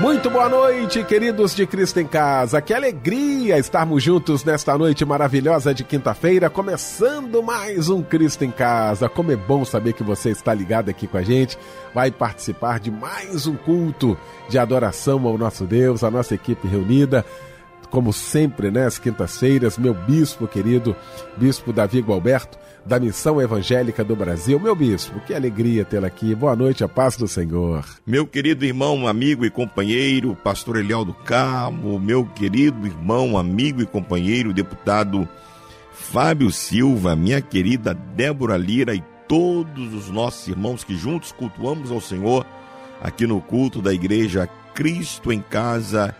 Muito boa noite, queridos de Cristo em Casa. Que alegria estarmos juntos nesta noite maravilhosa de quinta-feira, começando mais um Cristo em Casa. Como é bom saber que você está ligado aqui com a gente, vai participar de mais um culto de adoração ao nosso Deus, a nossa equipe reunida como sempre, né, às quintas-feiras, meu bispo querido, bispo Davi Gualberto, da Missão Evangélica do Brasil. Meu bispo, que alegria tê-lo aqui. Boa noite, a paz do Senhor. Meu querido irmão, amigo e companheiro, pastor Eliel do Carmo, meu querido irmão, amigo e companheiro, deputado Fábio Silva, minha querida Débora Lira e todos os nossos irmãos que juntos cultuamos ao Senhor aqui no culto da igreja Cristo em Casa.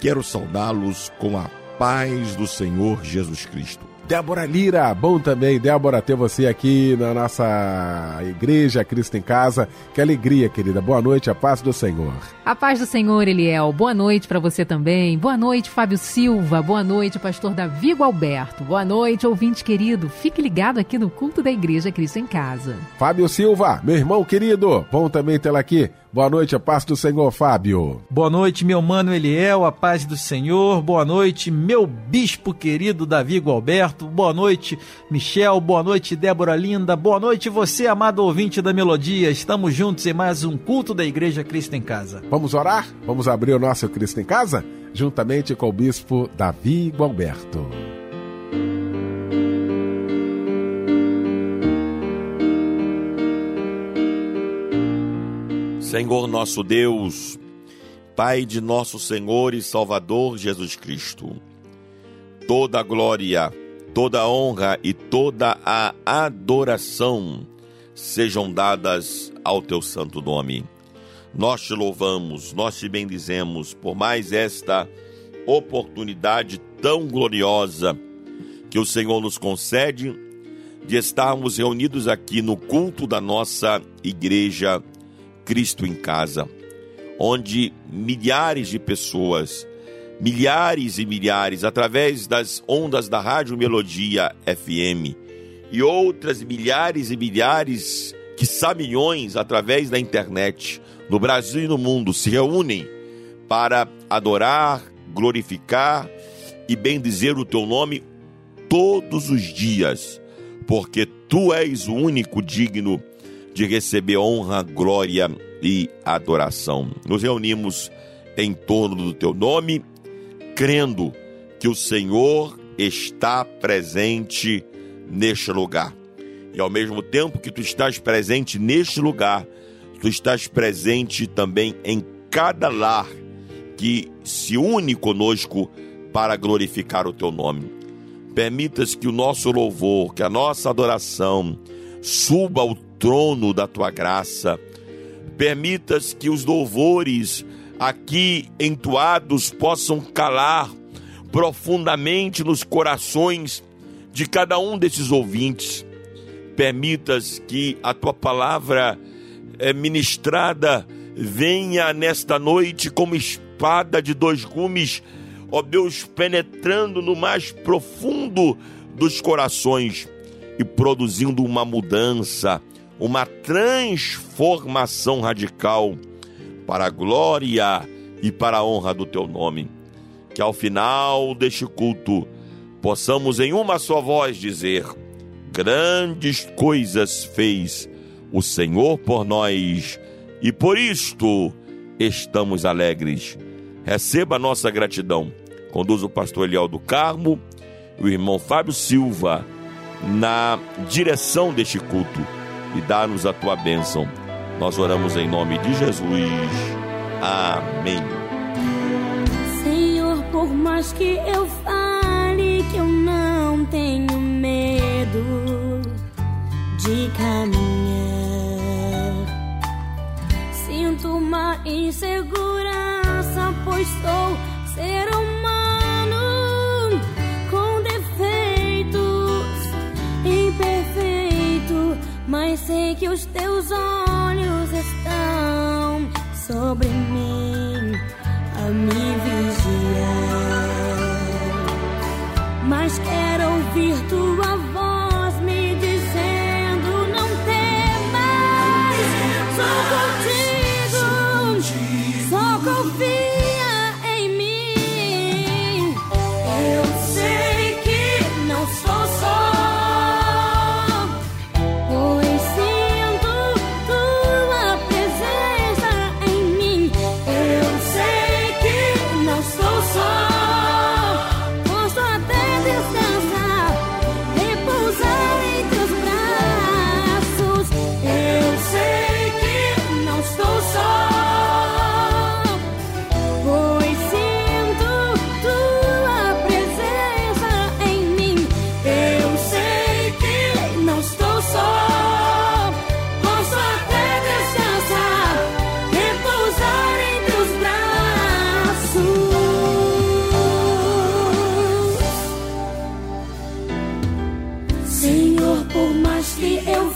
Quero saudá-los com a paz do Senhor Jesus Cristo. Débora Lira, bom também, Débora, ter você aqui na nossa igreja Cristo em Casa. Que alegria, querida. Boa noite, a paz do Senhor. A paz do Senhor, Eliel. Boa noite para você também. Boa noite, Fábio Silva. Boa noite, pastor Davi Alberto. Boa noite, ouvinte querido. Fique ligado aqui no culto da igreja Cristo em Casa. Fábio Silva, meu irmão querido, bom também tê-la aqui. Boa noite, a paz do Senhor, Fábio. Boa noite, meu mano Eliel, a paz do Senhor. Boa noite, meu bispo querido Davi Gualberto. Boa noite, Michel. Boa noite, Débora Linda. Boa noite, você, amado ouvinte da Melodia. Estamos juntos em mais um culto da Igreja Cristo em Casa. Vamos orar? Vamos abrir o nosso Cristo em Casa? Juntamente com o bispo Davi Gualberto. Senhor nosso Deus, Pai de nosso Senhor e Salvador Jesus Cristo, toda a glória, toda a honra e toda a adoração sejam dadas ao teu santo nome. Nós te louvamos, nós te bendizemos por mais esta oportunidade tão gloriosa que o Senhor nos concede de estarmos reunidos aqui no culto da nossa igreja Cristo em Casa, onde milhares de pessoas, milhares e milhares, através das ondas da Rádio Melodia FM e outras milhares e milhares, que milhões, através da internet, no Brasil e no mundo, se reúnem para adorar, glorificar e bendizer o teu nome todos os dias, porque tu és o único digno de receber honra, glória e adoração. Nos reunimos em torno do teu nome, crendo que o Senhor está presente neste lugar. E ao mesmo tempo que tu estás presente neste lugar, tu estás presente também em cada lar que se une conosco para glorificar o teu nome. Permitas que o nosso louvor, que a nossa adoração suba ao trono da tua graça. Permitas que os louvores aqui entoados possam calar profundamente nos corações de cada um desses ouvintes. Permitas que a tua palavra é, ministrada venha nesta noite como espada de dois gumes, ó Deus, penetrando no mais profundo dos corações e produzindo uma mudança, uma transformação radical para a glória e para a honra do teu nome. Que ao final deste culto possamos em uma só voz dizer: Grandes coisas fez o Senhor por nós e por isto estamos alegres. Receba a nossa gratidão. Conduz o pastor Eliel do Carmo e o irmão Fábio Silva na direção deste culto e dá-nos a tua bênção. Nós oramos em nome de Jesus. Amém. Senhor, por mais que eu fale que eu não tenho medo de caminhar, sinto uma insegurança, pois sou ser humano mas sei que os teus olhos estão sobre mim a me vigiar. Mas quero ouvir tua voz amaste, eu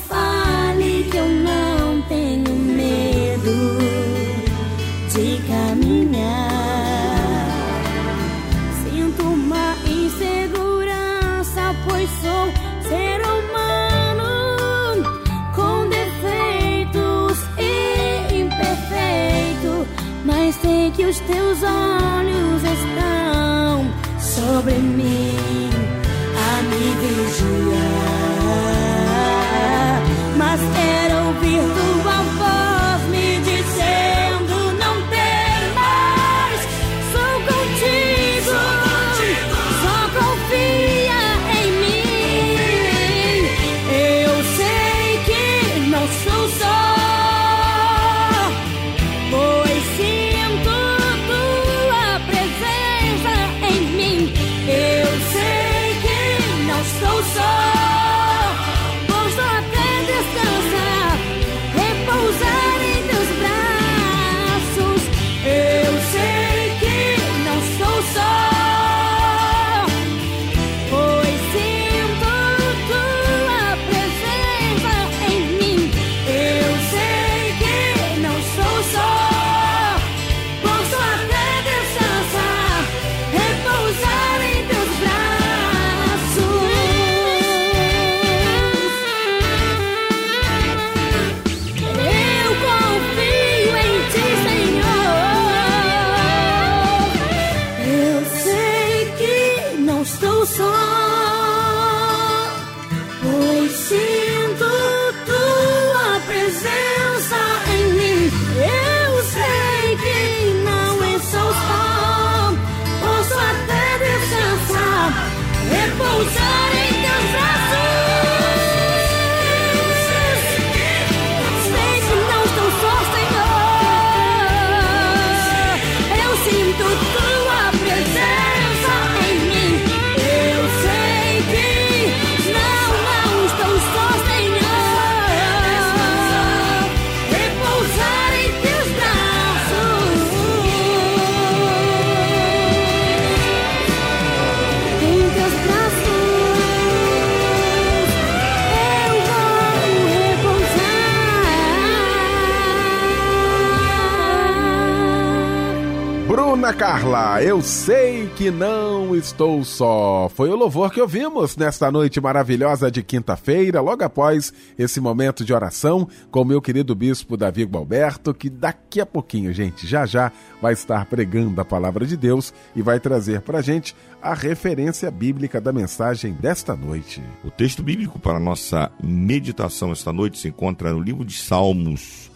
Carla, eu sei que não estou só. Foi o louvor que ouvimos nesta noite maravilhosa de quinta-feira, logo após esse momento de oração com meu querido bispo Davi Gualberto, que daqui a pouquinho, gente, já já vai estar pregando a palavra de Deus e vai trazer para gente a referência bíblica da mensagem desta noite. O texto bíblico para nossa meditação esta noite se encontra no livro de Salmos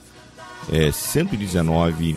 é, 119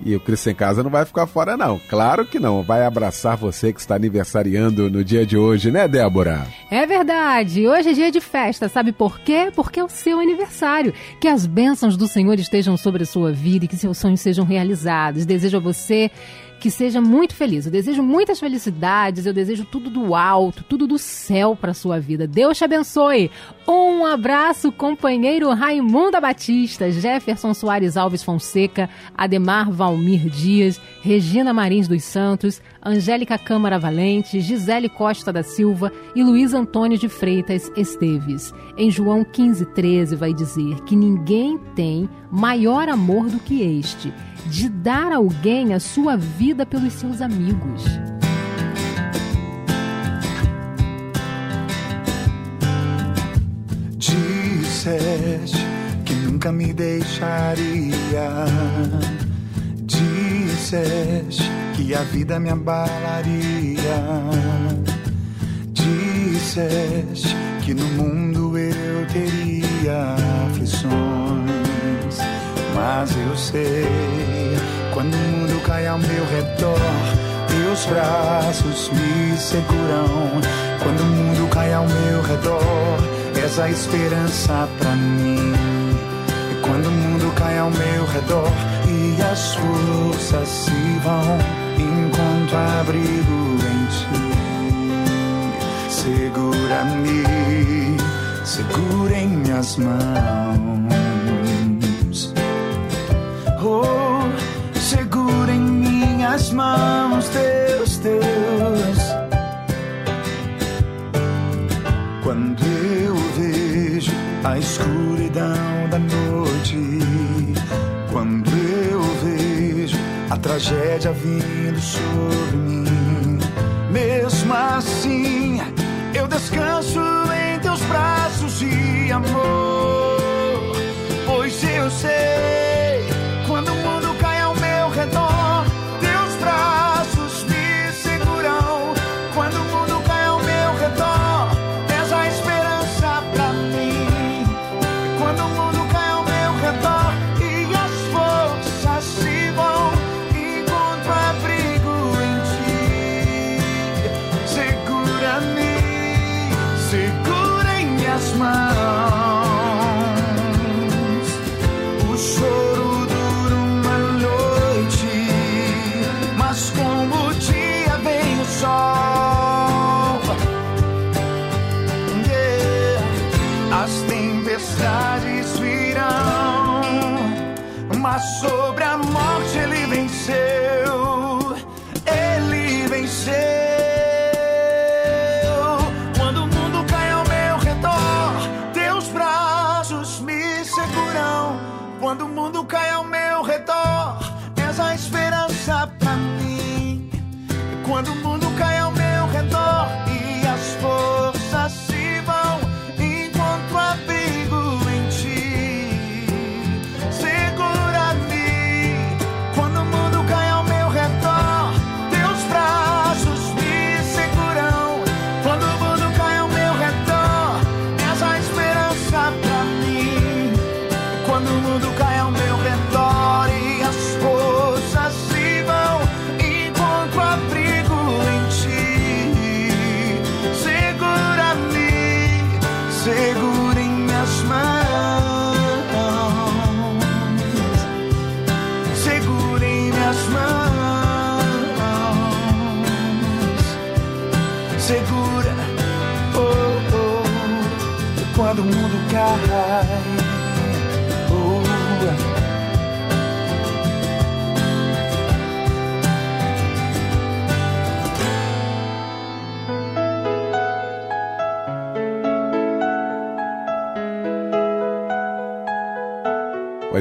E o Cristo em Casa não vai ficar fora, não. Claro que não. Vai abraçar você que está aniversariando no dia de hoje, né, Débora? É verdade. Hoje é dia de festa. Sabe por quê? Porque é o seu aniversário. Que as bênçãos do Senhor estejam sobre a sua vida e que seus sonhos sejam realizados. Desejo a você que seja muito feliz. Eu desejo muitas felicidades, eu desejo tudo do alto, tudo do céu para sua vida. Deus te abençoe. Um abraço, companheiro Raimunda Batista, Jefferson Soares Alves Fonseca, Ademar Valmir Dias, Regina Marins dos Santos, Angélica Câmara Valente, Gisele Costa da Silva e Luiz Antônio de Freitas Esteves. Em João 15,13 vai dizer que ninguém tem maior amor do que este de dar a alguém a sua vida pelos seus amigos. Disseste que nunca me deixaria. Disseste que a vida me abalaria. Disseste que no mundo eu teria aflições mas eu sei quando o mundo cai ao meu redor, teus braços me seguram. Quando o mundo cai ao meu redor, és a esperança pra mim. E quando o mundo cai ao meu redor e as forças se vão, encontro abrigo em ti. Segura-me, segura em minhas mãos Oh, segura em minhas mãos, Deus, Deus. Quando eu vejo a escuridão da noite, a tragédia vindo sobre mim, mesmo assim eu descanso em teus braços de amor, pois eu sei o.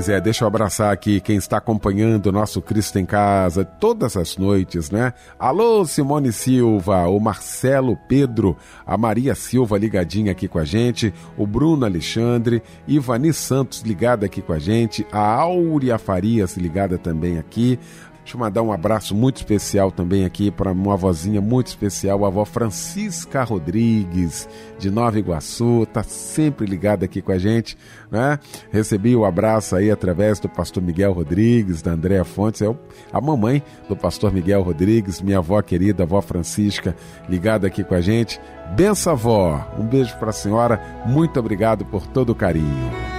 Pois é, deixa eu abraçar aqui quem está acompanhando o nosso Cristo em Casa todas as noites, né? Alô, Simone Silva, o Marcelo Pedro, a Maria Silva ligadinha aqui com a gente, o Bruno Alexandre, Ivani Santos ligada aqui com a gente, a Áurea Farias ligada também aqui, Deixa eu mandar um abraço muito especial também aqui para uma vozinha muito especial, a avó Francisca Rodrigues, de Nova Iguaçu, tá sempre ligada aqui com a gente, né? Recebi o abraço aí através do pastor Miguel Rodrigues, da Andréa Fontes, é a mamãe do pastor Miguel Rodrigues, minha avó querida, a avó Francisca, ligada aqui com a gente. Benção, avó. Um beijo para a senhora. Muito obrigado por todo o carinho.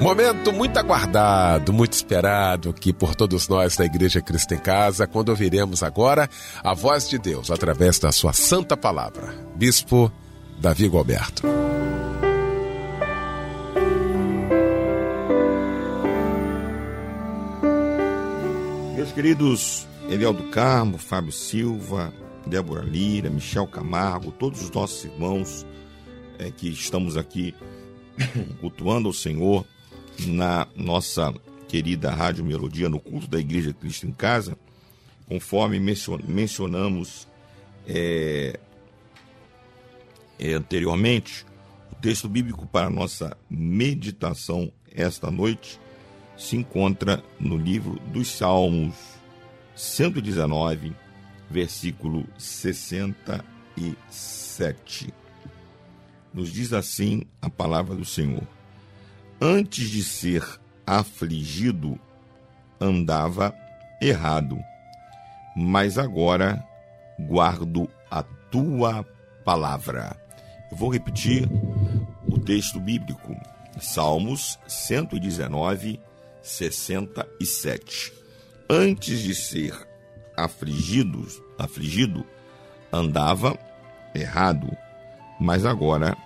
Momento muito aguardado, muito esperado aqui por todos nós da Igreja Cristo em Casa, quando ouviremos agora a voz de Deus através da sua santa palavra. Bispo Davi Gualberto. Meus queridos Eliel Carmo, Fábio Silva, Débora Lira, Michel Camargo, todos os nossos irmãos é, que estamos aqui cultuando o Senhor na nossa querida Rádio Melodia, no culto da Igreja Cristo em Casa, conforme mencio- mencionamos é, é, anteriormente, o texto bíblico para nossa meditação esta noite se encontra no livro dos Salmos 119, versículo 67. Nos diz assim a palavra do Senhor: Antes de ser afligido, andava errado, mas agora guardo a tua palavra. Eu vou repetir o texto bíblico, Salmos 119, 67. Antes de ser afligido, afligido, andava errado, mas agora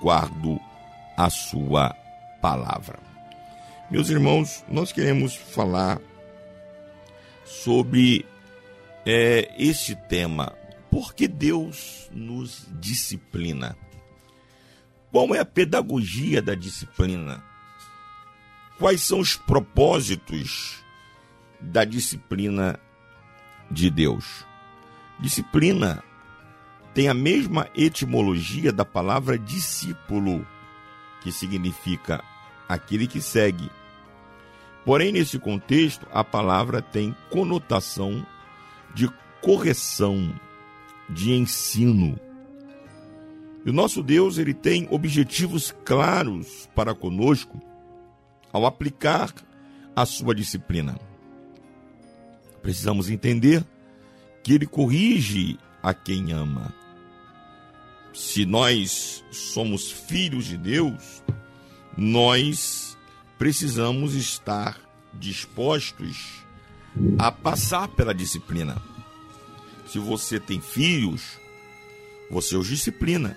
guardo a sua palavra. Meus irmãos, nós queremos falar sobre é, este tema. Por que Deus nos disciplina? Qual é a pedagogia da disciplina? Quais são os propósitos da disciplina de Deus? Disciplina tem a mesma etimologia da palavra discípulo, que significa aquele que segue. Porém, nesse contexto, a palavra tem conotação de correção, de ensino. E o nosso Deus, ele tem objetivos claros para conosco ao aplicar a sua disciplina. Precisamos entender que ele corrige a quem ama. Se nós somos filhos de Deus, nós precisamos estar dispostos a passar pela disciplina. Se você tem filhos, você os disciplina.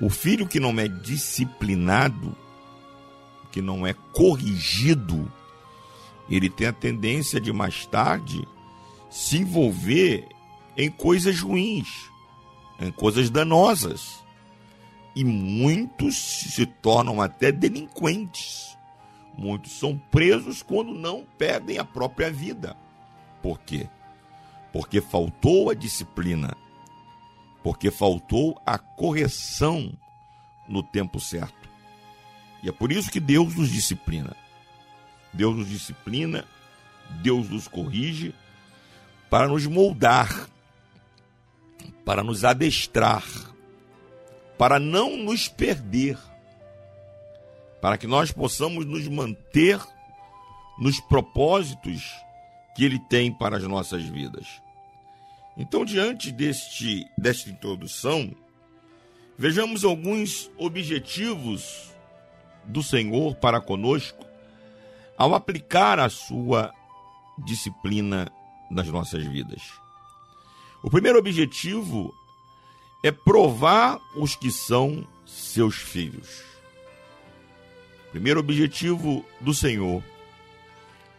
O filho que não é disciplinado, que não é corrigido, ele tem a tendência de mais tarde se envolver em coisas ruins, em coisas danosas. E muitos se tornam até delinquentes. Muitos são presos quando não perdem a própria vida. Por quê? Porque faltou a disciplina. Porque faltou a correção no tempo certo. E é por isso que Deus nos disciplina. Deus nos disciplina, Deus nos corrige para nos moldar, para nos adestrar, para não nos perder, para que nós possamos nos manter nos propósitos que Ele tem para as nossas vidas. Então, diante deste, desta introdução, vejamos alguns objetivos do Senhor para conosco ao aplicar a sua disciplina nas nossas vidas. O primeiro objetivo é provar os que são seus filhos. Primeiro objetivo do Senhor,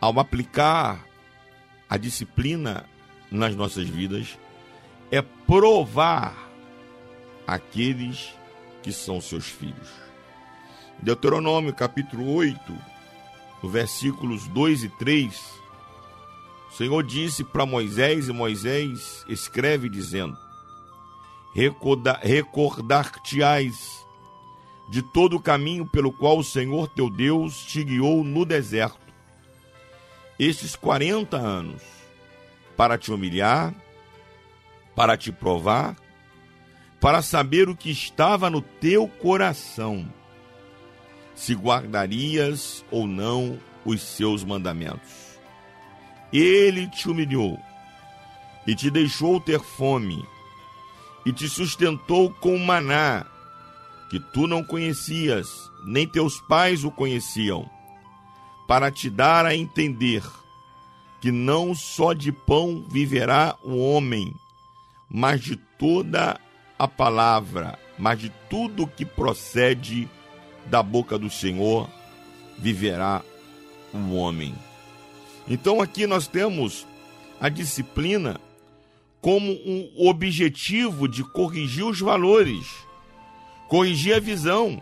ao aplicar a disciplina nas nossas vidas, é provar aqueles que são seus filhos. Deuteronômio capítulo 8, no versículos 2 e 3, o Senhor disse para Moisés, e Moisés escreve dizendo: Recordar-te-ás de todo o caminho pelo qual o Senhor teu Deus te guiou no deserto, estes 40 anos, para te humilhar, para te provar, para saber o que estava no teu coração, se guardarias ou não os seus mandamentos. Ele te humilhou e te deixou ter fome, e te sustentou com maná, que tu não conhecias, nem teus pais o conheciam, para te dar a entender que não só de pão viverá o homem, mas de toda a palavra, mas de tudo que procede da boca do Senhor viverá o homem. Então aqui nós temos a disciplina como um objetivo de corrigir os valores, corrigir a visão,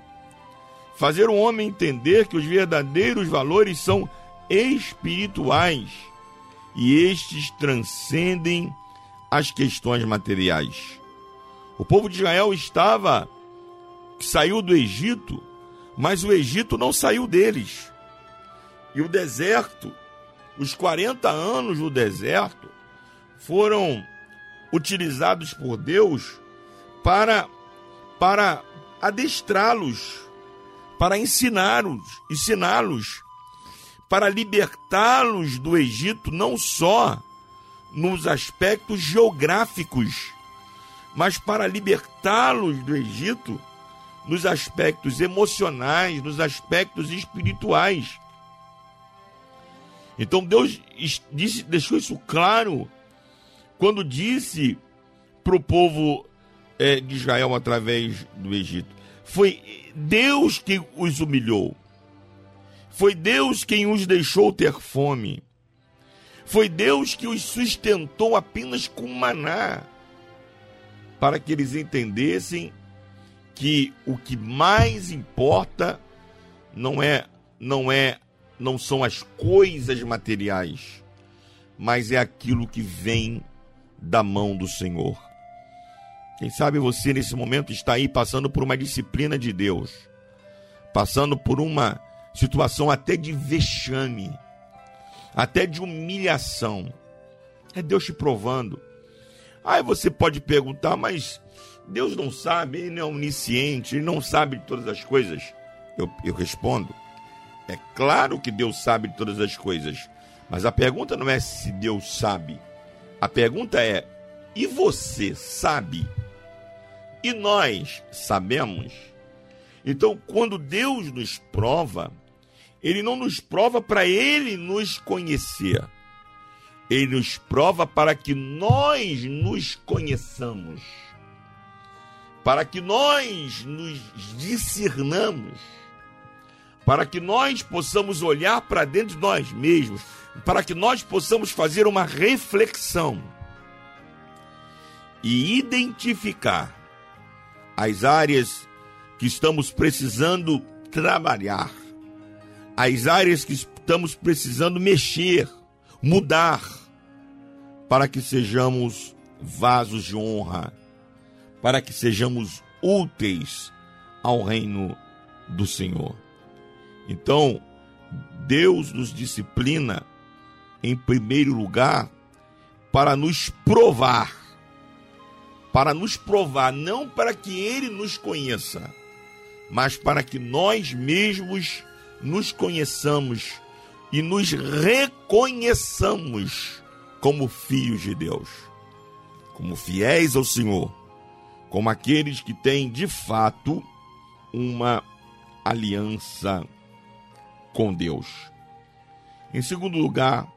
fazer o homem entender que os verdadeiros valores são espirituais e estes transcendem as questões materiais. O povo de Israel estava saiu do Egito, mas o Egito não saiu deles. E o deserto, os 40 anos no deserto, foram utilizados por Deus para para adestrá-los, para ensiná-los, ensiná-los, para libertá-los do Egito não só nos aspectos geográficos, mas para libertá-los do Egito nos aspectos emocionais, nos aspectos espirituais. Então Deus disse, deixou isso claro quando disse para o povo é, de Israel através do Egito. Foi Deus que os humilhou. Foi Deus quem os deixou ter fome. Foi Deus que os sustentou apenas com maná, para que eles entendessem que o que mais importa não é não é não são as coisas materiais, mas é aquilo que vem da mão do Senhor. Quem sabe você nesse momento está aí passando por uma disciplina de Deus, passando por uma situação até de vexame, até de humilhação. É Deus te provando. Aí você pode perguntar, mas Deus não sabe, Ele é onisciente, Ele não sabe de todas as coisas. Eu, eu respondo: é claro que Deus sabe de todas as coisas, mas a pergunta não é se Deus sabe. A pergunta é: e você sabe? E nós sabemos? Então, quando Deus nos prova, Ele não nos prova para Ele nos conhecer. Ele nos prova para que nós nos conheçamos. Para que nós nos discernamos para que nós possamos olhar para dentro de nós mesmos, para que nós possamos fazer uma reflexão e identificar as áreas que estamos precisando trabalhar, as áreas que estamos precisando mexer, mudar, para que sejamos vasos de honra, para que sejamos úteis ao reino do Senhor. Então, Deus nos disciplina, em primeiro lugar, para nos provar. Para nos provar, não para que Ele nos conheça, mas para que nós mesmos nos conheçamos e nos reconheçamos como filhos de Deus, como fiéis ao Senhor, como aqueles que têm de fato uma aliança com Deus. Em segundo lugar,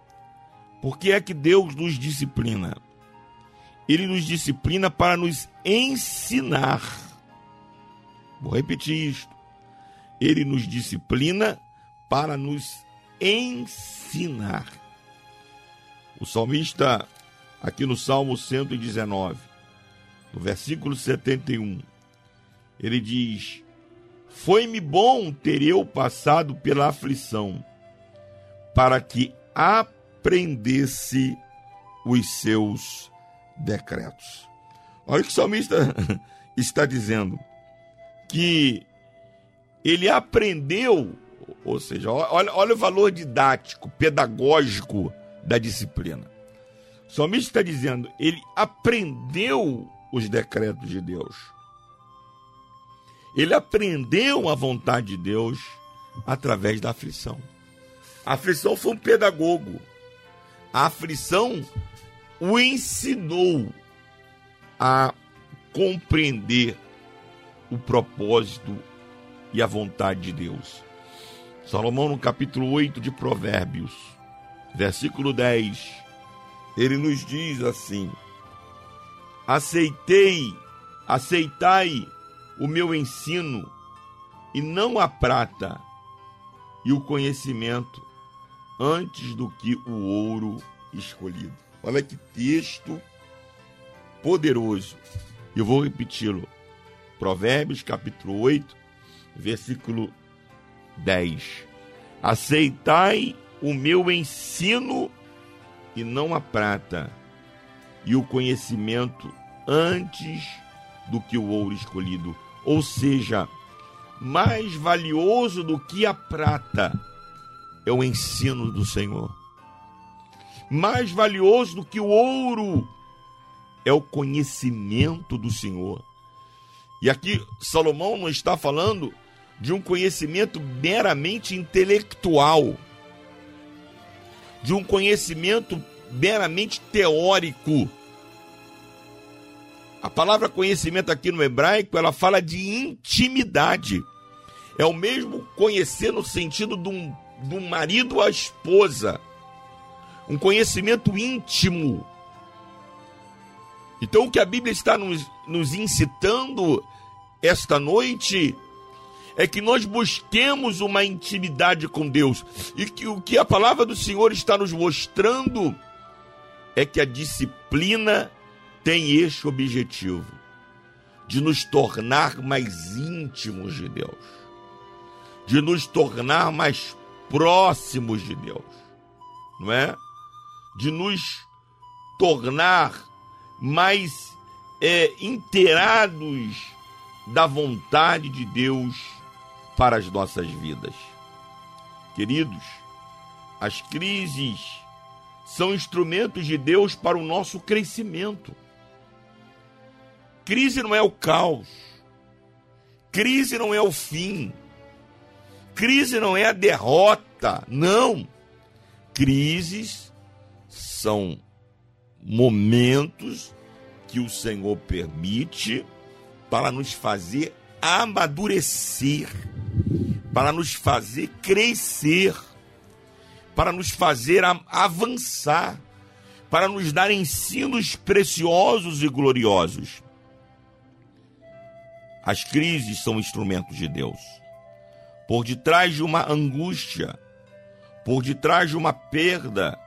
por que é que Deus nos disciplina? Ele nos disciplina para nos ensinar. Vou repetir isto. Ele nos disciplina para nos ensinar. O salmista, aqui no Salmo 119, no versículo 71, ele diz: foi-me bom ter eu passado pela aflição, para que aprendesse os seus decretos. Olha o que o salmista está dizendo: que ele aprendeu, ou seja, olha, olha o valor didático, pedagógico da disciplina. O salmista está dizendo, ele aprendeu os decretos de Deus. Ele aprendeu a vontade de Deus através da aflição. A aflição foi um pedagogo. A aflição o ensinou a compreender o propósito e a vontade de Deus. Salomão, no capítulo 8 de Provérbios, versículo 10, ele nos diz assim: Aceitei, aceitai o meu ensino, e não a prata e o conhecimento, antes do que o ouro escolhido. Olha que texto poderoso. Eu vou repeti-lo. Provérbios capítulo 8, versículo 10. Aceitai o meu ensino e não a prata, e o conhecimento antes do que o ouro escolhido. Ou seja, mais valioso do que a prata é o ensino do Senhor. Mais valioso do que o ouro é o conhecimento do Senhor. E aqui Salomão não está falando de um conhecimento meramente intelectual, de um conhecimento meramente teórico. A palavra conhecimento aqui no hebraico, ela fala de intimidade. É o mesmo conhecer no sentido de um, um marido à esposa. Um conhecimento íntimo. Então, o que a Bíblia está nos, nos incitando esta noite é que nós busquemos uma intimidade com Deus. E que o que a palavra do Senhor está nos mostrando é que a disciplina tem este objetivo de nos tornar mais íntimos de Deus, de nos tornar mais próximos de Deus, não é? De nos tornar mais é, inteirados da vontade de Deus para as nossas vidas. Queridos, as crises são instrumentos de Deus para o nosso crescimento. Crise não é o caos. Crise não é o fim. Crise não é a derrota. Não. Crises são momentos que o Senhor permite para nos fazer amadurecer, para nos fazer crescer, para nos fazer avançar, para nos dar ensinos preciosos e gloriosos. As crises são instrumentos de Deus. Por detrás de uma angústia, por detrás de uma perda,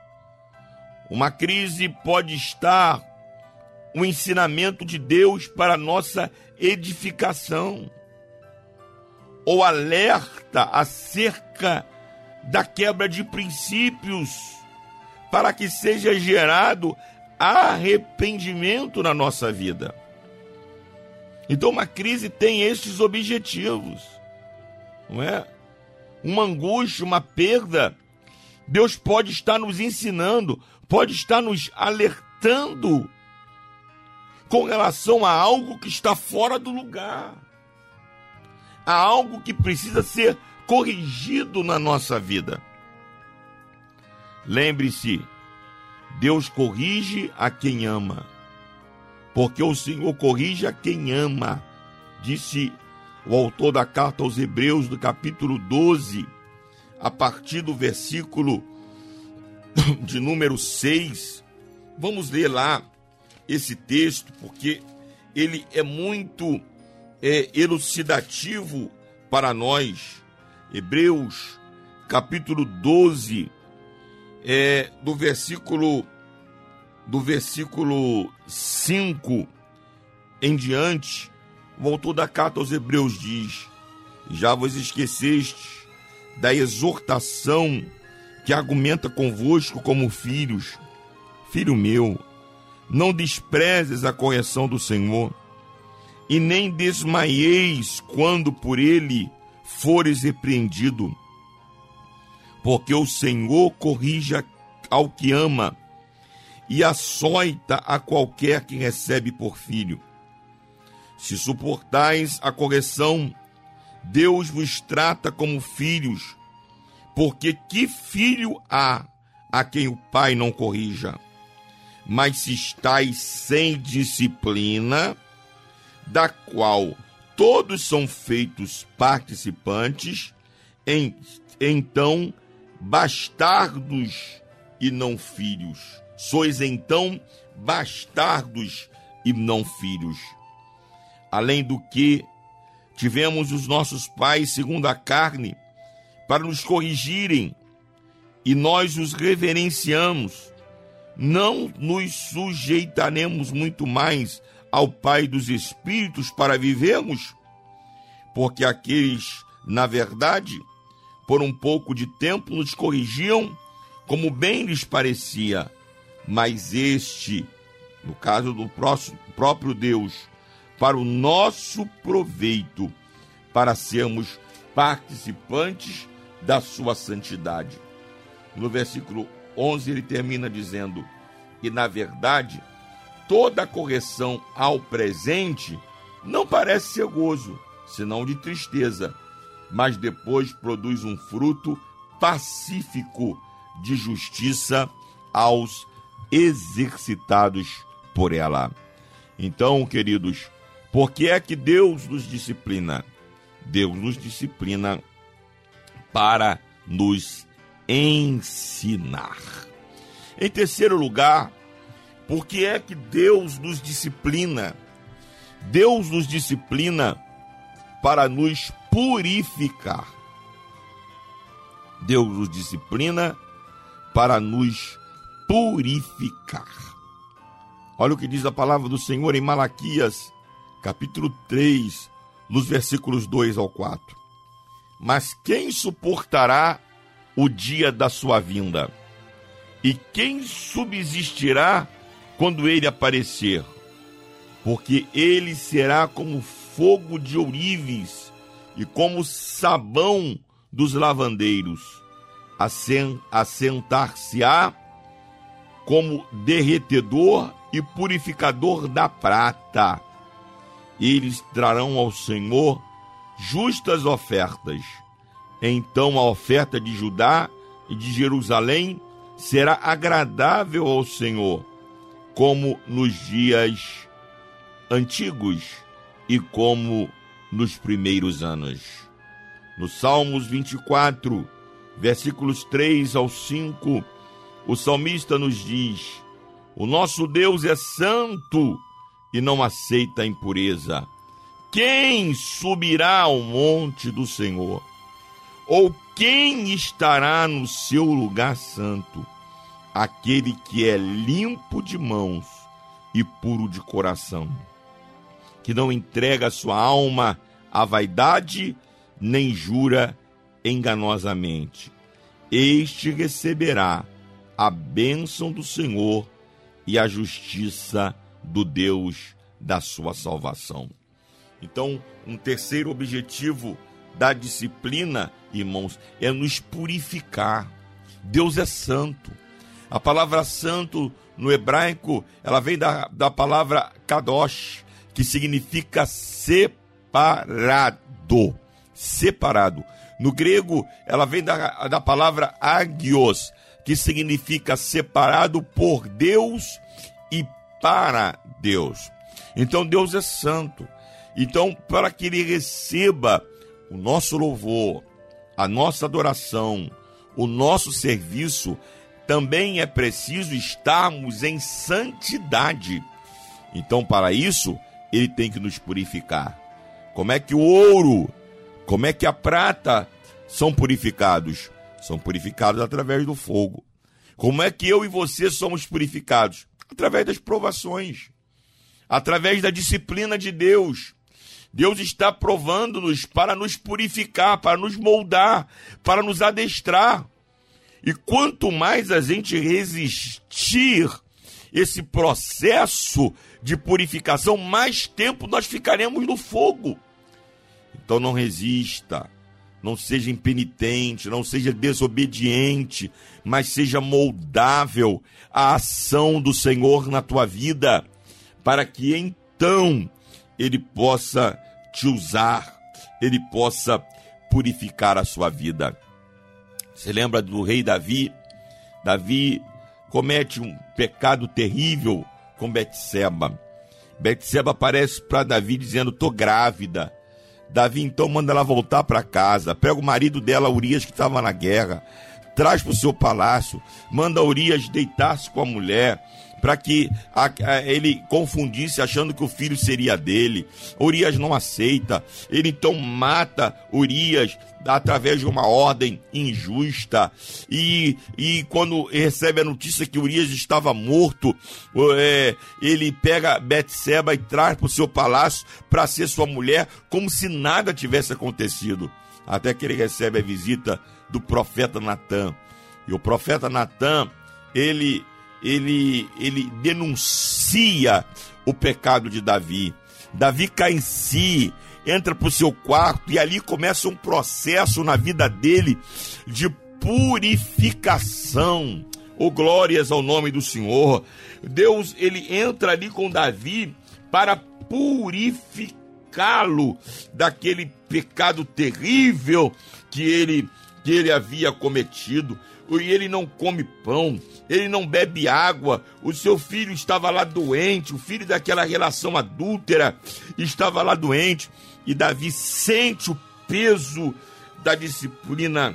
uma crise pode estar um ensinamento de Deus para nossa edificação, ou alerta acerca da quebra de princípios, para que seja gerado arrependimento na nossa vida. Então, uma crise tem estes objetivos, não é? Uma angústia, uma perda, Deus pode estar nos ensinando, pode estar nos alertando com relação a algo que está fora do lugar, a algo que precisa ser corrigido na nossa vida. Lembre-se, Deus corrige a quem ama, porque o Senhor corrige a quem ama, disse o autor da carta aos Hebreus, do capítulo 12, a partir do versículo de número 6. Vamos ler lá esse texto, porque ele é muito é, elucidativo para nós. Hebreus, capítulo 12, é, do versículo do versículo 5 em diante, autor da carta aos Hebreus diz: Já vos esqueceste da exortação que argumenta convosco como filhos. Filho meu, não desprezes a correção do Senhor, e nem desmaieis quando por ele fores repreendido, porque o Senhor corrige ao que ama e açoita a qualquer que recebe por filho. Se suportais a correção, Deus vos trata como filhos, porque que filho há a quem o pai não corrija? Mas se estáis sem disciplina, da qual todos são feitos participantes, em, então bastardos e não filhos. Sois então bastardos e não filhos. Além do que, tivemos os nossos pais segundo a carne para nos corrigirem e nós os reverenciamos. Não nos sujeitaremos muito mais ao Pai dos Espíritos para vivermos? Porque aqueles, na verdade, por um pouco de tempo nos corrigiam como bem lhes parecia, mas este, no caso do próprio Deus, para o nosso proveito, para sermos participantes da sua santidade. No versículo 11 ele termina dizendo: E na verdade, toda correção ao presente não parece ser gozo, senão de tristeza mas depois produz um fruto pacífico de justiça aos exercitados por ela. Então, queridos, por que é que Deus nos disciplina? Deus nos disciplina para nos ensinar. Em terceiro lugar, por que é que Deus nos disciplina? Deus nos disciplina para nos purificar. Deus nos disciplina para nos purificar. Olha o que diz a palavra do Senhor em Malaquias, capítulo 3, nos versículos 2 ao 4. Mas quem suportará o dia da sua vinda? E quem subsistirá quando ele aparecer? Porque ele será como fogo de ourives e como sabão dos lavandeiros. Assentar-se-á como derretedor e purificador da prata. Eles trarão ao Senhor justas ofertas. Então a oferta de Judá e de Jerusalém será agradável ao Senhor, como nos dias antigos e como nos primeiros anos. No Salmos 24, versículos 3 ao 5, o salmista nos diz: O nosso Deus é santo e não aceita a impureza. Quem subirá ao monte do Senhor? Ou quem estará no seu lugar santo? Aquele que é limpo de mãos e puro de coração que não entrega sua alma à vaidade, nem jura enganosamente. Este receberá a bênção do Senhor e a justiça do Deus da sua salvação. Então, um terceiro objetivo da disciplina, irmãos, é nos purificar. Deus é santo. A palavra santo no hebraico, ela vem da, da palavra kadosh, que significa separado. Separado. No grego, ela vem da, da palavra agios, que significa separado por Deus e para Deus. Então Deus é santo. Então, para que ele receba o nosso louvor, a nossa adoração, o nosso serviço, também é preciso estarmos em santidade. Então, para isso, ele tem que nos purificar. Como é que o ouro, como é que a prata são purificados? São purificados através do fogo. Como é que eu e você somos purificados? Através das provações, através da disciplina de Deus. Deus está provando-nos para nos purificar, para nos moldar, para nos adestrar. E quanto mais a gente resistir esse processo de purificação, mais tempo nós ficaremos no fogo. Então não resista, não seja impenitente, não seja desobediente, mas seja moldável à ação do Senhor na tua vida, para que então ele possa te usar, ele possa purificar a sua vida. Você lembra do rei Davi? Davi comete um pecado terrível com Betseba. Betseba aparece para Davi dizendo: "Tô grávida". Davi então manda ela voltar para casa, pega o marido dela, Urias, que estava na guerra, traz para o seu palácio, manda Urias deitar-se com a mulher, para que a, a, ele confundisse achando que o filho seria dele. Urias não aceita. Ele então mata Urias através de uma ordem injusta. E, e quando recebe a notícia que Urias estava morto, é, ele pega Betseba e traz para o seu palácio para ser sua mulher, como se nada tivesse acontecido. Até que ele recebe a visita do profeta Natan. E o profeta Natan, ele ele, ele denuncia o pecado de Davi. Davi cai em si, entra para o seu quarto e ali começa um processo na vida dele de purificação. Oh, glórias ao nome do Senhor. Deus, ele entra ali com Davi para purificá-lo daquele pecado terrível que ele que ele havia cometido e ele não come pão, ele não bebe água, o seu filho estava lá doente, o filho daquela relação adúltera estava lá doente, e Davi sente o peso da disciplina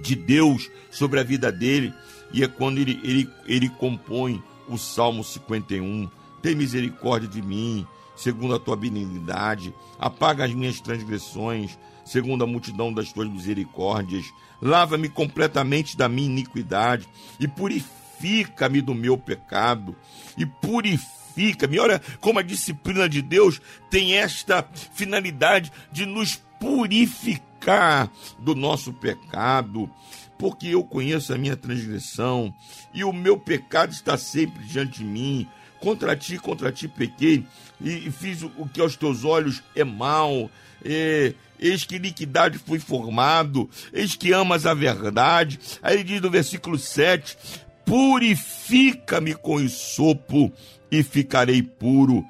de Deus sobre a vida dele, e é quando ele, ele, ele compõe o Salmo 51. Tem misericórdia de mim, segundo a tua benignidade, apaga as minhas transgressões, segundo a multidão das tuas misericórdias. Lava-me completamente da minha iniquidade e purifica-me do meu pecado. E purifica-me. Olha como a disciplina de Deus tem esta finalidade de nos purificar do nosso pecado. Porque eu conheço a minha transgressão e o meu pecado está sempre diante de mim contra ti, contra ti pequei, e, fiz o, que aos teus olhos é mal. E, eis que iniquidade fui formado, eis que amas a verdade. Aí ele diz no versículo 7: Purifica-me com sopo e ficarei puro,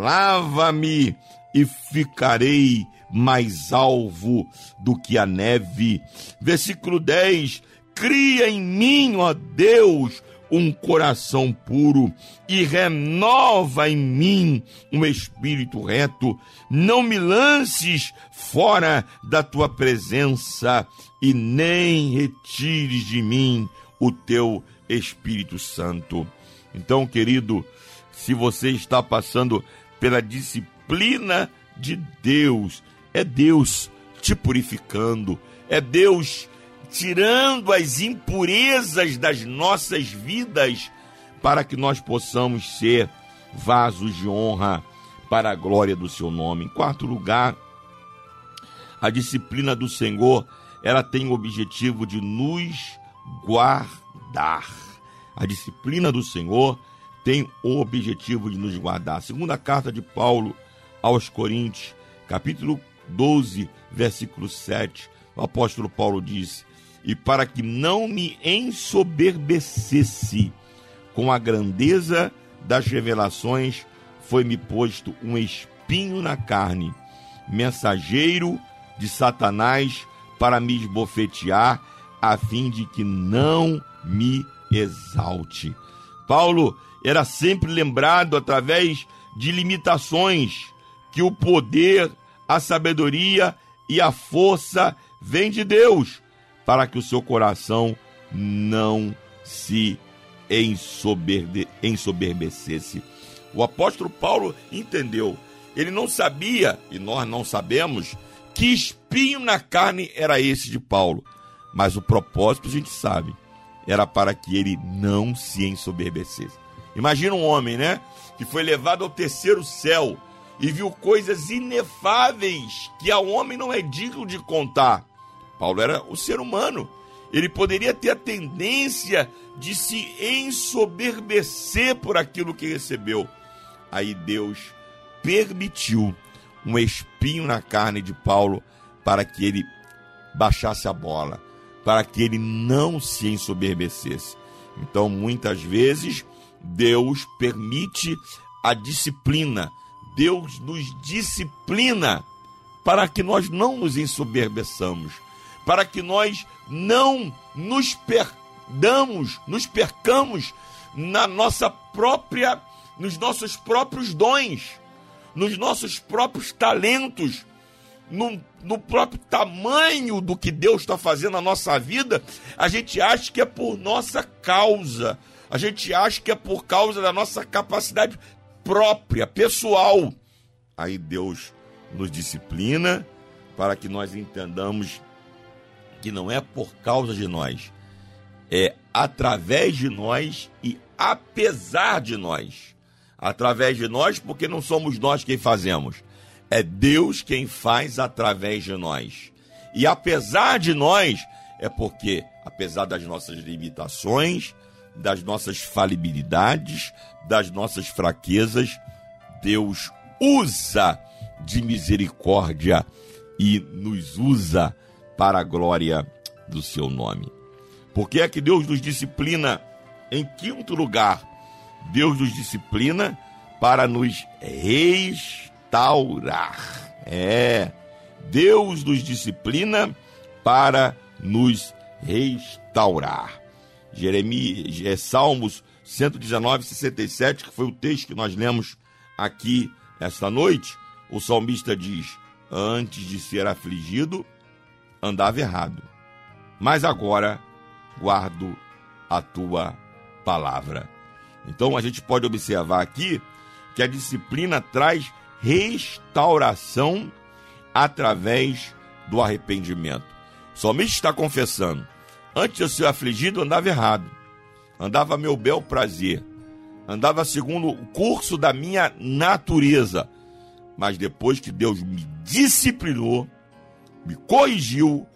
lava-me e ficarei mais alvo do que a neve. Versículo 10: Cria em mim, ó Deus, um coração puro e renova em mim um espírito reto. Não me lances fora da tua presença e nem retires de mim o teu Espírito Santo. Então, querido, se você está passando pela disciplina de Deus, é Deus te purificando, é Deus tirando as impurezas das nossas vidas, para que nós possamos ser vasos de honra para a glória do seu nome. Em quarto lugar, a disciplina do Senhor, ela tem o objetivo de nos guardar. A disciplina do Senhor tem o objetivo de nos guardar. Segunda carta de Paulo aos Coríntios, capítulo 12, versículo 7, o apóstolo Paulo disse: e para que não me ensoberbecesse com a grandeza das revelações, foi-me posto um espinho na carne, mensageiro de Satanás para me esbofetear, a fim de que não me exalte. Paulo era sempre lembrado através de limitações que o poder, a sabedoria e a força vêm de Deus para que o seu coração não se ensoberbe, ensoberbecesse. O apóstolo Paulo entendeu. Ele não sabia, e nós não sabemos, que espinho na carne era esse de Paulo. Mas o propósito a gente sabe. Era para que ele não se ensoberbecesse. Imagina um homem, né? Que foi levado ao terceiro céu e viu coisas inefáveis que ao homem não é digno de contar. Paulo era o ser humano. Ele poderia ter a tendência de se ensoberbecer por aquilo que recebeu. Aí Deus permitiu um espinho na carne de Paulo para que ele baixasse a bola, para que ele não se ensoberbecesse. Então, muitas vezes, Deus permite a disciplina, Deus nos disciplina para que nós não nos ensoberbeçamos, para que nós não nos perdamos, nos percamos na nossa própria, nos nossos próprios dons, nos nossos próprios talentos, no, no próprio tamanho do que Deus está fazendo na nossa vida, a gente acha que é por nossa causa, a gente acha que é por causa da nossa capacidade própria, pessoal. Aí Deus nos disciplina para que nós entendamos que não é por causa de nós, é através de nós e apesar de nós. Através de nós, porque não somos nós quem fazemos, é Deus quem faz através de nós. E apesar de nós, é porque, apesar das nossas limitações, das nossas falibilidades, das nossas fraquezas, Deus usa de misericórdia e nos usa para a glória do seu nome. Porque é que Deus nos disciplina em quinto lugar? Deus nos disciplina para nos restaurar. É, Deus nos disciplina para nos restaurar. Jeremias, é, Salmos 119, 67, que foi o texto que nós lemos aqui esta noite, o salmista diz: Antes de ser afligido, andava errado, mas agora guardo a tua palavra. Então a gente pode observar aqui que a disciplina traz restauração através do arrependimento. Salmista está confessando: Antes eu ser afligido, andava errado, andava meu bel prazer, andava segundo o curso da minha natureza. Mas depois que Deus me disciplinou, me corrigiu,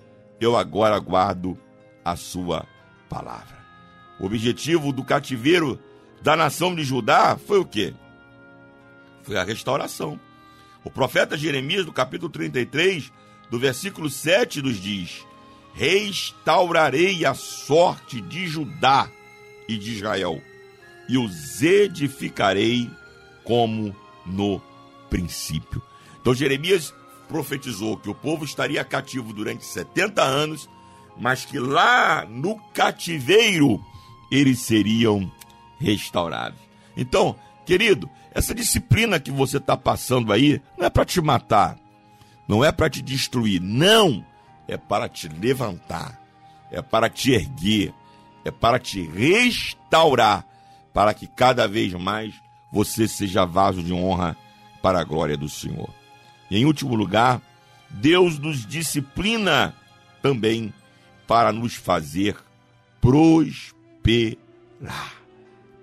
eu agora guardo a sua palavra. O objetivo do cativeiro da nação de Judá foi o quê? Foi a restauração. O profeta Jeremias, no capítulo 33, do versículo 7, nos diz: Restaurarei a sorte de Judá e de Israel, e os edificarei como no princípio. Então Jeremias profetizou que o povo estaria cativo durante 70 anos, mas que lá no cativeiro eles seriam restaurados. Então, querido, essa disciplina que você está passando aí não é para te matar, não é para te destruir, não, é para te levantar, é para te erguer, é para te restaurar, para que cada vez mais você seja vaso de honra para a glória do Senhor. E em último lugar, Deus nos disciplina também para nos fazer prosperar.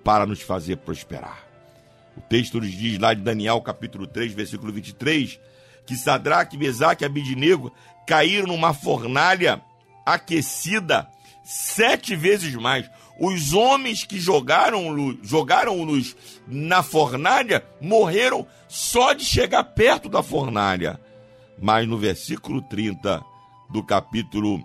Para nos fazer prosperar. O texto nos diz lá de Daniel, capítulo 3, versículo 23, que Sadraque, Mesaque e Abidinego caíram numa fornalha aquecida sete vezes mais. Os homens que jogaram jogaram-nos na fornalha morreram só de chegar perto da fornalha. Mas no versículo 30 do capítulo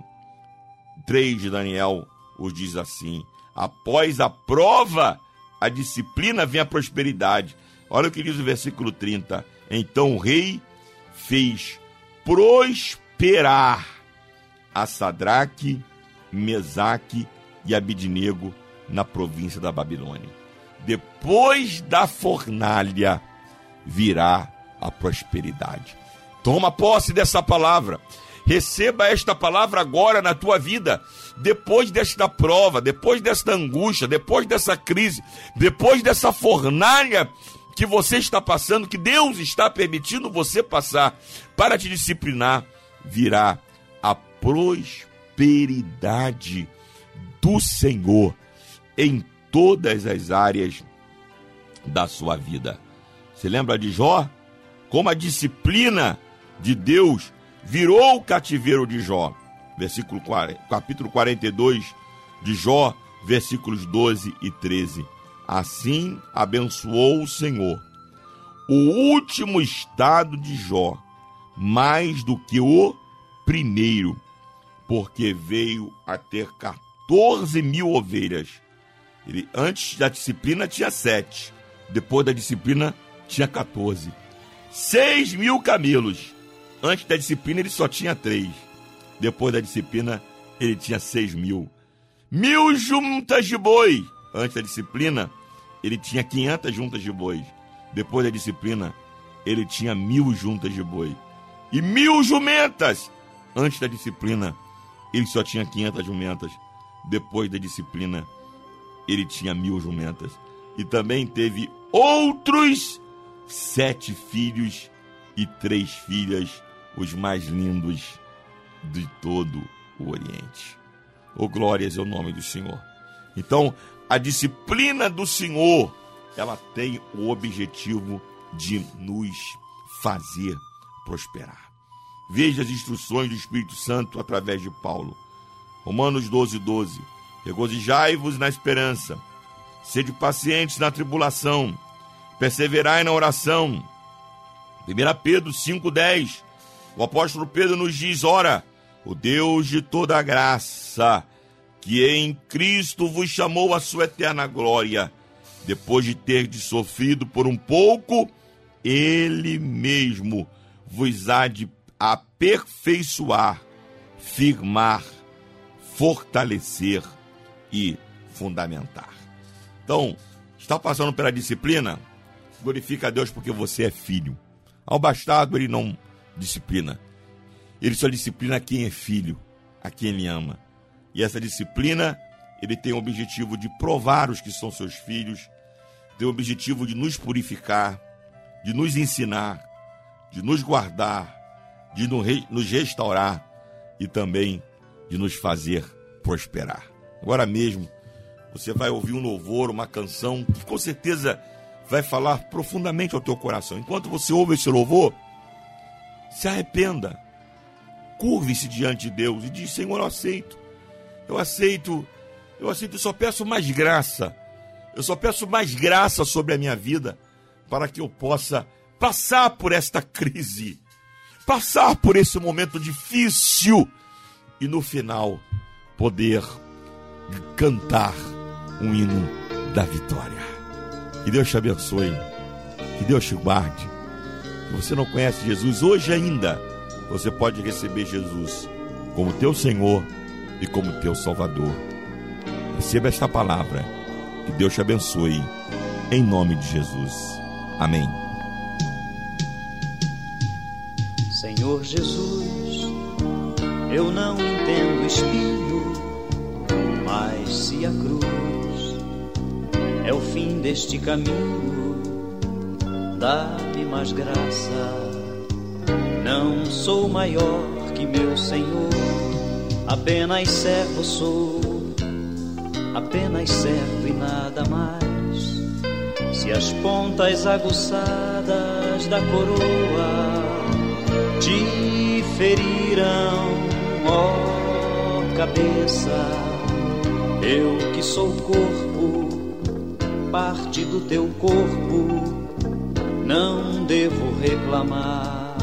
3 de Daniel, os diz assim: Após a prova, a disciplina vem a prosperidade. Olha o que diz o versículo 30. Então o rei fez prosperar a Sadraque, Mesaque e Abidnego na província da Babilônia. Depois da fornalha virá a prosperidade. Toma posse dessa palavra. Receba esta palavra agora na tua vida. Depois desta prova, depois desta angústia, depois dessa crise, depois dessa fornalha que você está passando, que Deus está permitindo você passar para te disciplinar, virá a prosperidade do Senhor em todas as áreas da sua vida. Se lembra de Jó? Como a disciplina de Deus virou o cativeiro de Jó. Versículo 40, capítulo 42 de Jó, versículos 12 e 13. Assim abençoou o Senhor o último estado de Jó, mais do que o primeiro, porque veio a ter 14 mil ovelhas. Ele, antes da disciplina tinha sete, depois da disciplina tinha 14. Seis mil camelos. Antes da disciplina ele só tinha três. Depois da disciplina ele tinha seis mil. Mil juntas de boi. Antes da disciplina ele tinha 500 juntas de boi. Depois da disciplina ele tinha mil juntas de boi. E mil jumentas. Antes da disciplina ele só tinha 500 jumentas. Depois da disciplina ele tinha mil jumentas. E também teve outros sete filhos e três filhas, os mais lindos de todo o Oriente. Oh, glórias é o nome do Senhor. Então, a disciplina do Senhor, ela tem o objetivo de nos fazer prosperar. Veja as instruções do Espírito Santo através de Paulo. Romanos 12, 12. Regozijai-vos na esperança, sede pacientes na tribulação, perseverai na oração. 1 Pedro 5,10. O apóstolo Pedro nos diz: Ora, o Deus de toda a graça, que em Cristo vos chamou à sua eterna glória, depois de ter de sofrido por um pouco, ele mesmo vos há de aperfeiçoar, firmar, fortalecer e fundamentar. Então, está passando pela disciplina? Glorifica a Deus porque você é filho. Ao bastardo ele não disciplina. Ele só disciplina quem é filho, a quem ele ama. E essa disciplina, ele tem o objetivo de provar os que são seus filhos, tem o objetivo de nos purificar, de nos ensinar, de nos guardar, de nos restaurar e também de nos fazer prosperar. Agora mesmo, você vai ouvir um louvor, uma canção que com certeza vai falar profundamente ao teu coração. Enquanto você ouve esse louvor, se arrependa, curve-se diante de Deus e diz: Senhor, eu aceito, eu aceito, eu aceito, eu só peço mais graça, eu só peço mais graça sobre a minha vida para que eu possa passar por esta crise, passar por esse momento difícil e no final poder cantar um hino da vitória. Que Deus te abençoe, que Deus te guarde. Se você não conhece Jesus hoje ainda, você pode receber Jesus como teu Senhor e como teu Salvador. Receba esta palavra. Que Deus te abençoe. Em nome de Jesus. Amém. Senhor Jesus, eu não entendo espinho, mas se a cruz é o fim deste caminho, dá-me mais graça. Não sou maior que meu Senhor, apenas servo sou, apenas servo e nada mais. Se as pontas aguçadas da coroa te feriram, ó cabeça, eu que sou corpo, parte do teu corpo, não devo reclamar.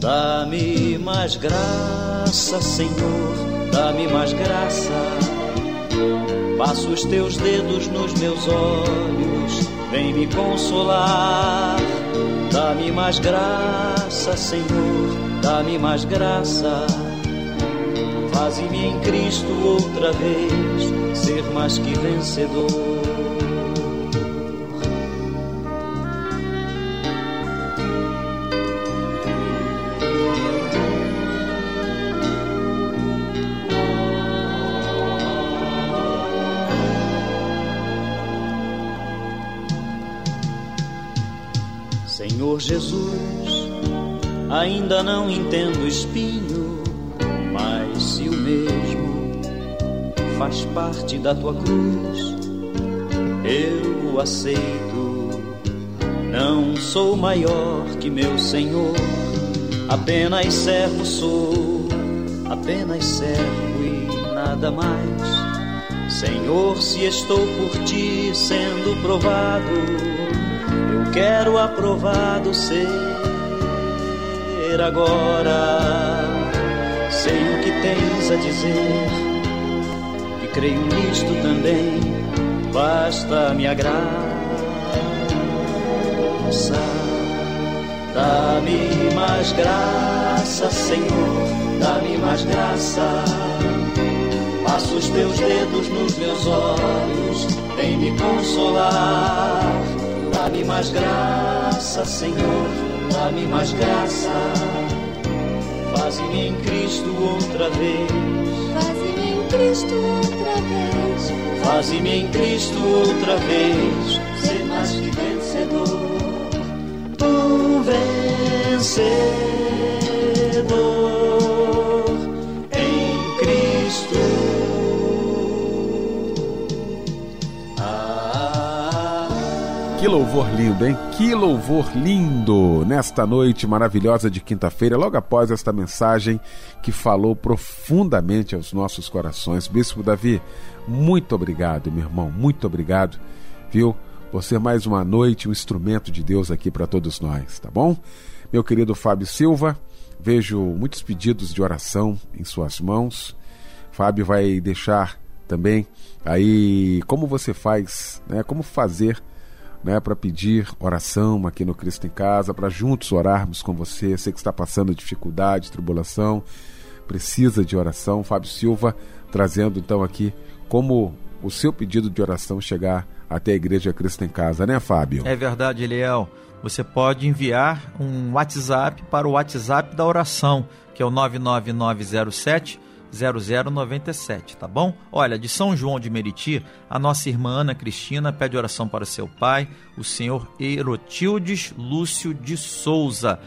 Dá-me mais graça, Senhor, dá-me mais graça. Passa os teus dedos nos meus olhos, vem me consolar. Dá-me mais graça, Senhor, dá-me mais graça. Faze-me em Cristo outra vez ser mais que vencedor. Ainda não entendo o espinho, mas se o mesmo faz parte da tua cruz, eu o aceito. Não sou maior que meu Senhor, apenas servo sou, apenas servo e nada mais. Senhor, se estou por ti sendo provado, eu quero aprovado ser saber agora. Sei o que tens a dizer e creio nisto também. Basta me graça, dá-me mais graça, Senhor, dá-me mais graça. Passa os teus dedos nos meus olhos, vem me consolar. Dá-me mais graça, Senhor, dá-me mais graça. Faze-me em Cristo outra vez. Faze-me em Cristo outra vez. Faze-me em Cristo outra vez. Ser mais que vencedor. Um vencedor louvor lindo, hein? Que louvor lindo! Nesta noite maravilhosa de quinta-feira, logo após esta mensagem que falou profundamente aos nossos corações. Bispo Davi, muito obrigado, meu irmão, muito obrigado, viu? Por ser mais uma noite um instrumento de Deus aqui para todos nós, tá bom? Meu querido Fábio Silva, vejo muitos pedidos de oração em suas mãos. Fábio vai deixar também aí como você faz, né? Como fazer né, para pedir oração aqui no Cristo em Casa, para juntos orarmos com você. Você que está passando dificuldade, tribulação, precisa de oração. Fábio Silva trazendo então aqui como o seu pedido de oração chegar até a Igreja Cristo em Casa, né, Fábio? É verdade, Eliel. Você pode enviar um WhatsApp para o WhatsApp da oração, que é o 99907 0097, tá bom? Olha, de São João de Meriti, a nossa irmã Ana Cristina pede oração para seu pai, o senhor Erotildes Lúcio de Souza.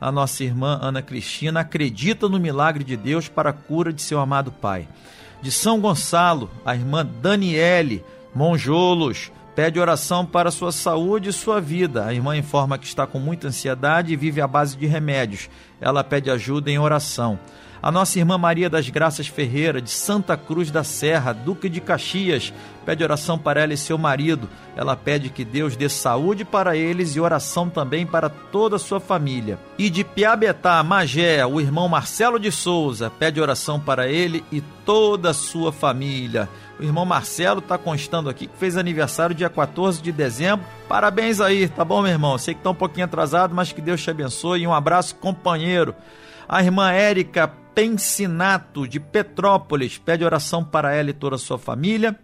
A nossa irmã Ana Cristina acredita no milagre de Deus para a cura de seu amado pai. De São Gonçalo, a irmã Daniele Monjolos pede oração para sua saúde e sua vida. A irmã informa que está com muita ansiedade e vive à base de remédios. Ela pede ajuda em oração. A nossa irmã Maria das Graças Ferreira, de Santa Cruz da Serra, Duque de Caxias, pede oração para ela e seu marido. Ela pede que Deus dê saúde para eles e oração também para toda a sua família. E de Piabetá, Magé, o irmão Marcelo de Souza, pede oração para ele e toda a sua família. O irmão Marcelo está constando aqui que fez aniversário dia 14 de dezembro. Parabéns aí, tá bom, meu irmão? Sei que está um pouquinho atrasado, mas que Deus te abençoe e um abraço, companheiro. A irmã Érica Pensinato, de Petrópolis, pede oração para ela e toda a sua família.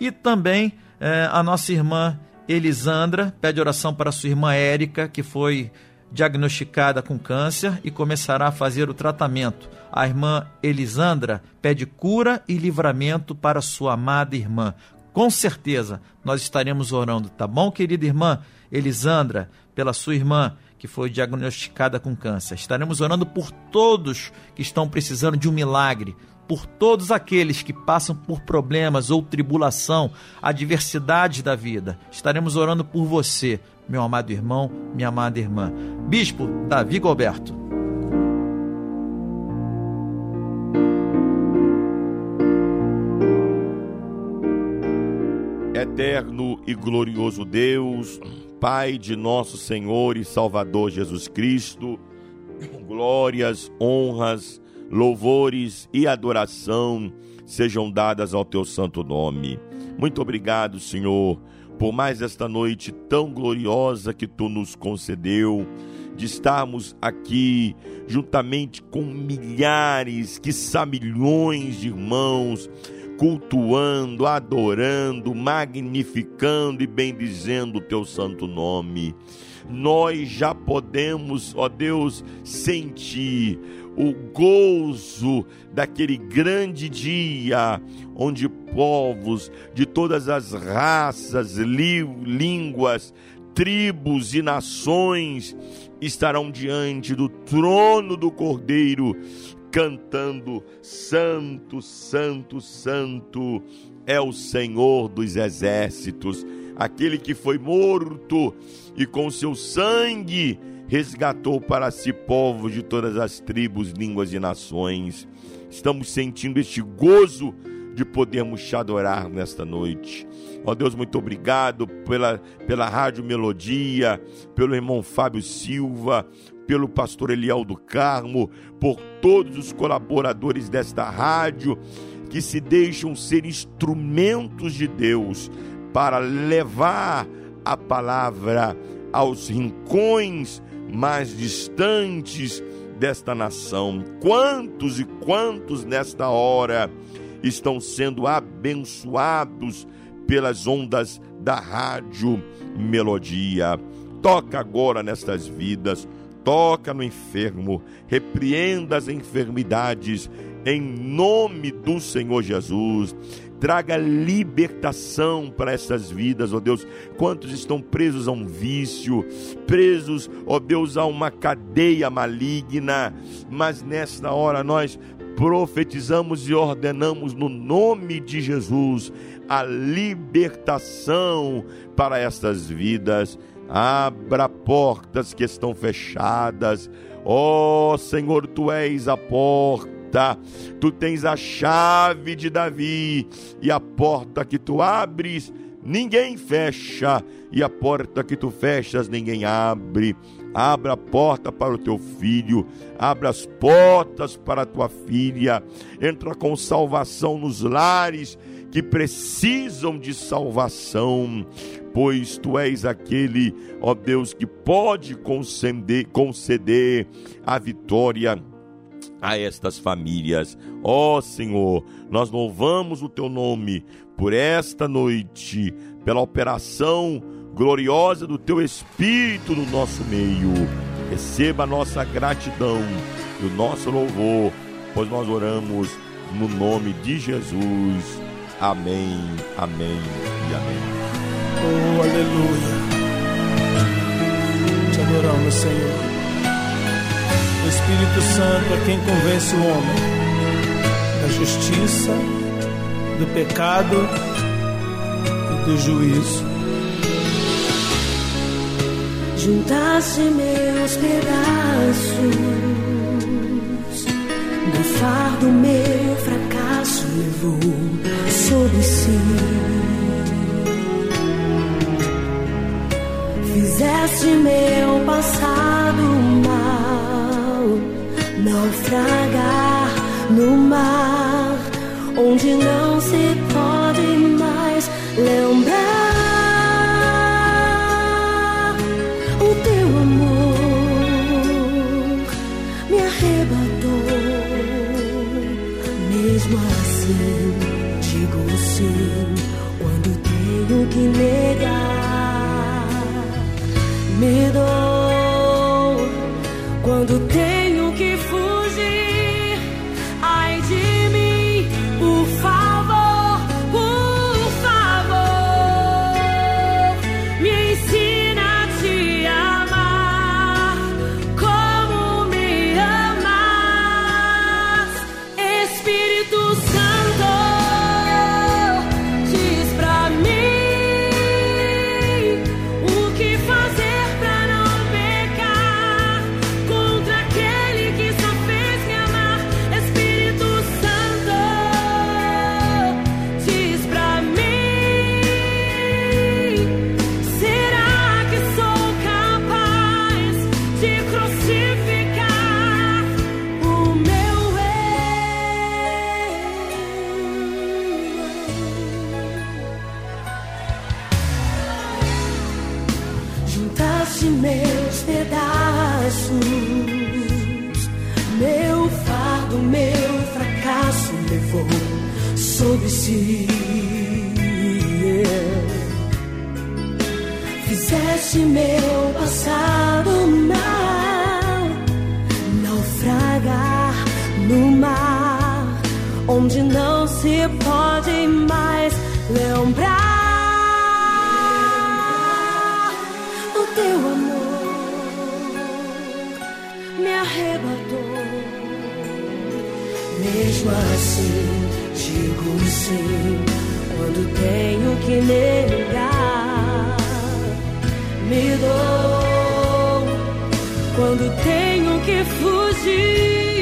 E também eh, a nossa irmã Elisandra pede oração para sua irmã Érica, que foi diagnosticada com câncer e começará a fazer o tratamento. A irmã Elisandra pede cura e livramento para sua amada irmã. Com certeza nós estaremos orando, tá bom, querida irmã Elisandra, pela sua irmã que foi diagnosticada com câncer. Estaremos orando por todos que estão precisando de um milagre, por todos aqueles que passam por problemas ou tribulação, adversidades da vida. Estaremos orando por você, meu amado irmão, minha amada irmã. Bispo Davi Gilberto. Eterno e glorioso Deus, Pai de nosso Senhor e Salvador Jesus Cristo, glórias, honras, louvores e adoração sejam dadas ao teu santo nome. Muito obrigado, Senhor, por mais esta noite tão gloriosa que tu nos concedeu, de estarmos aqui juntamente com milhares, quiçá milhões de irmãos, cultuando, adorando, magnificando e bendizendo o teu santo nome. Nós já podemos, ó Deus, sentir o gozo daquele grande dia onde povos de todas as raças, línguas, tribos e nações estarão diante do trono do Cordeiro, cantando: Santo, Santo, Santo é o Senhor dos exércitos, aquele que foi morto e com seu sangue resgatou para si povos de todas as tribos, línguas e nações. Estamos sentindo este gozo de podermos te adorar nesta noite. Ó Deus, muito obrigado pela, pela Rádio Melodia, pelo irmão Fábio Silva, pelo pastor Eliel do Carmo, por todos os colaboradores desta rádio que se deixam ser instrumentos de Deus para levar a palavra aos rincões mais distantes desta nação. Quantos e quantos nesta hora estão sendo abençoados pelas ondas da rádio Melodia. Toca agora nestas vidas, toca no enfermo, repreenda as enfermidades em nome do Senhor Jesus. Traga libertação para essas vidas, ó Deus. Quantos estão presos a um vício, presos, ó Deus, a uma cadeia maligna, mas nesta hora nós profetizamos e ordenamos no nome de Jesus a libertação para estas vidas. Abra portas que estão fechadas. Ó oh, Senhor, tu és a porta. Tu tens a chave de Davi e a porta que tu abres, ninguém fecha, e a porta que tu fechas, ninguém abre. Abra a porta para o teu filho, abra as portas para a tua filha. Entra com salvação nos lares que precisam de salvação, pois tu és aquele, ó Deus, que pode conceder, conceder a vitória a estas famílias. Ó Senhor, nós louvamos o teu nome por esta noite, pela operação gloriosa do teu Espírito no nosso meio. Receba a nossa gratidão e o nosso louvor, pois nós oramos no nome de Jesus. Amém, amém e amém. Oh, aleluia. Te adoramos, Senhor. O Espírito Santo é quem convence o homem da justiça, do pecado e do juízo. Juntasse meus pedaços do fardo meu fracasso levou sobre si. Fizeste meu passado mal naufragar no mar onde não se pode mais lembrar. Tenho Fizeste meu passado mal naufragar no mar onde não se pode mais lembrar o teu amor me arrebatou. Mesmo assim, digo sim quando tenho que negar. Me dou quando tenho que fugir.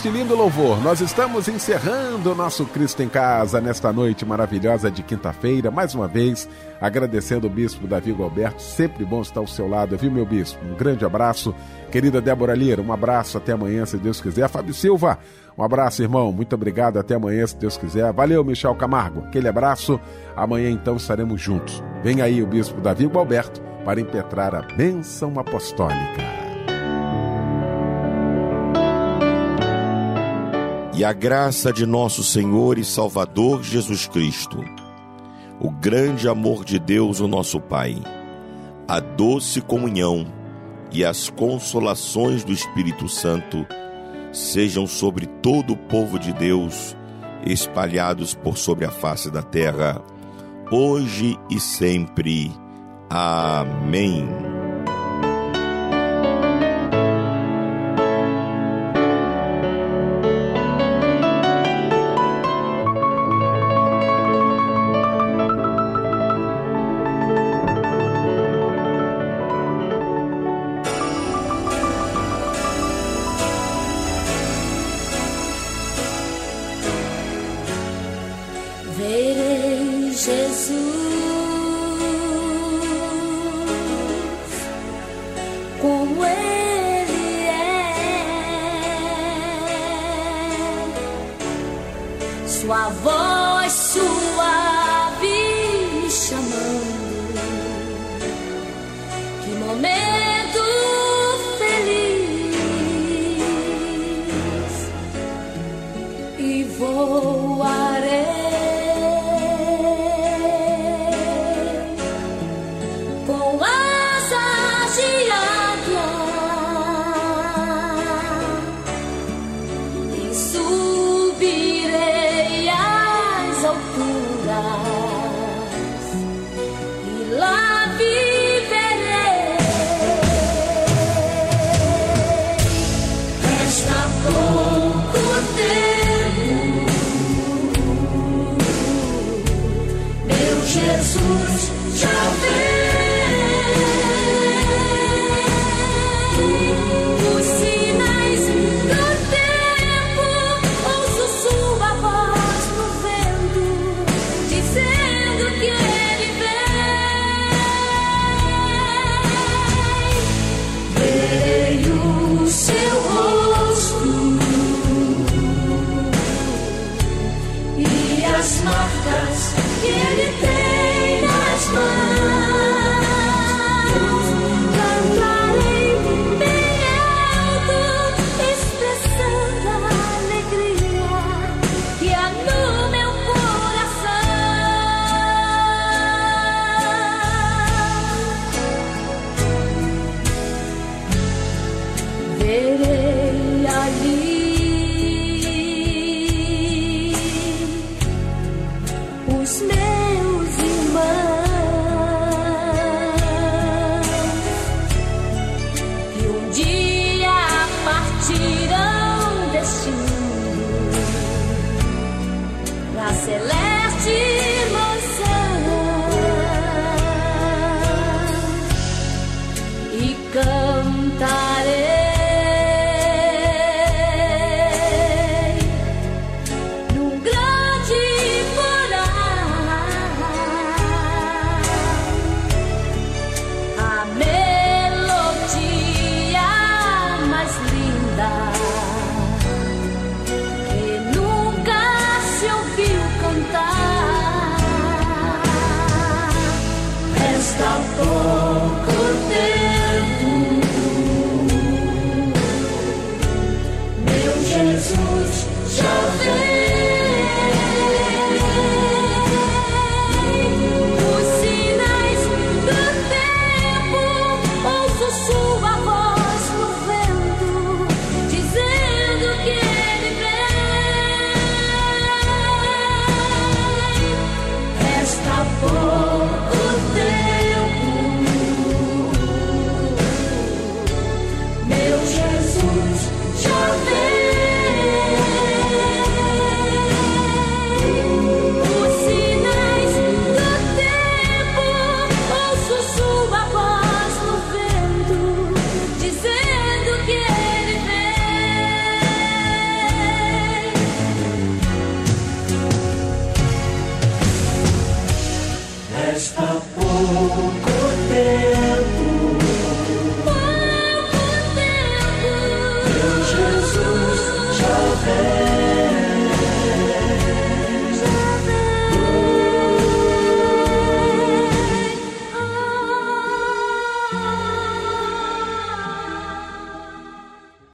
Este lindo louvor, nós estamos encerrando o nosso Cristo em Casa nesta noite maravilhosa de quinta-feira. Mais uma vez, agradecendo o bispo Davi Alberto. Sempre bom estar ao seu lado, viu, meu bispo? Um grande abraço. Querida Débora Lira, um abraço. Até amanhã, se Deus quiser. Fábio Silva, um abraço, irmão. Muito obrigado. Até amanhã, se Deus quiser. Valeu, Michel Camargo. Aquele abraço. Amanhã, então, estaremos juntos. Vem aí o bispo Davi Alberto para impetrar a bênção apostólica. E a graça de nosso Senhor e Salvador Jesus Cristo, o grande amor de Deus, o nosso Pai, a doce comunhão e as consolações do Espírito Santo sejam sobre todo o povo de Deus, espalhados por sobre a face da terra, hoje e sempre. Amém. Jesus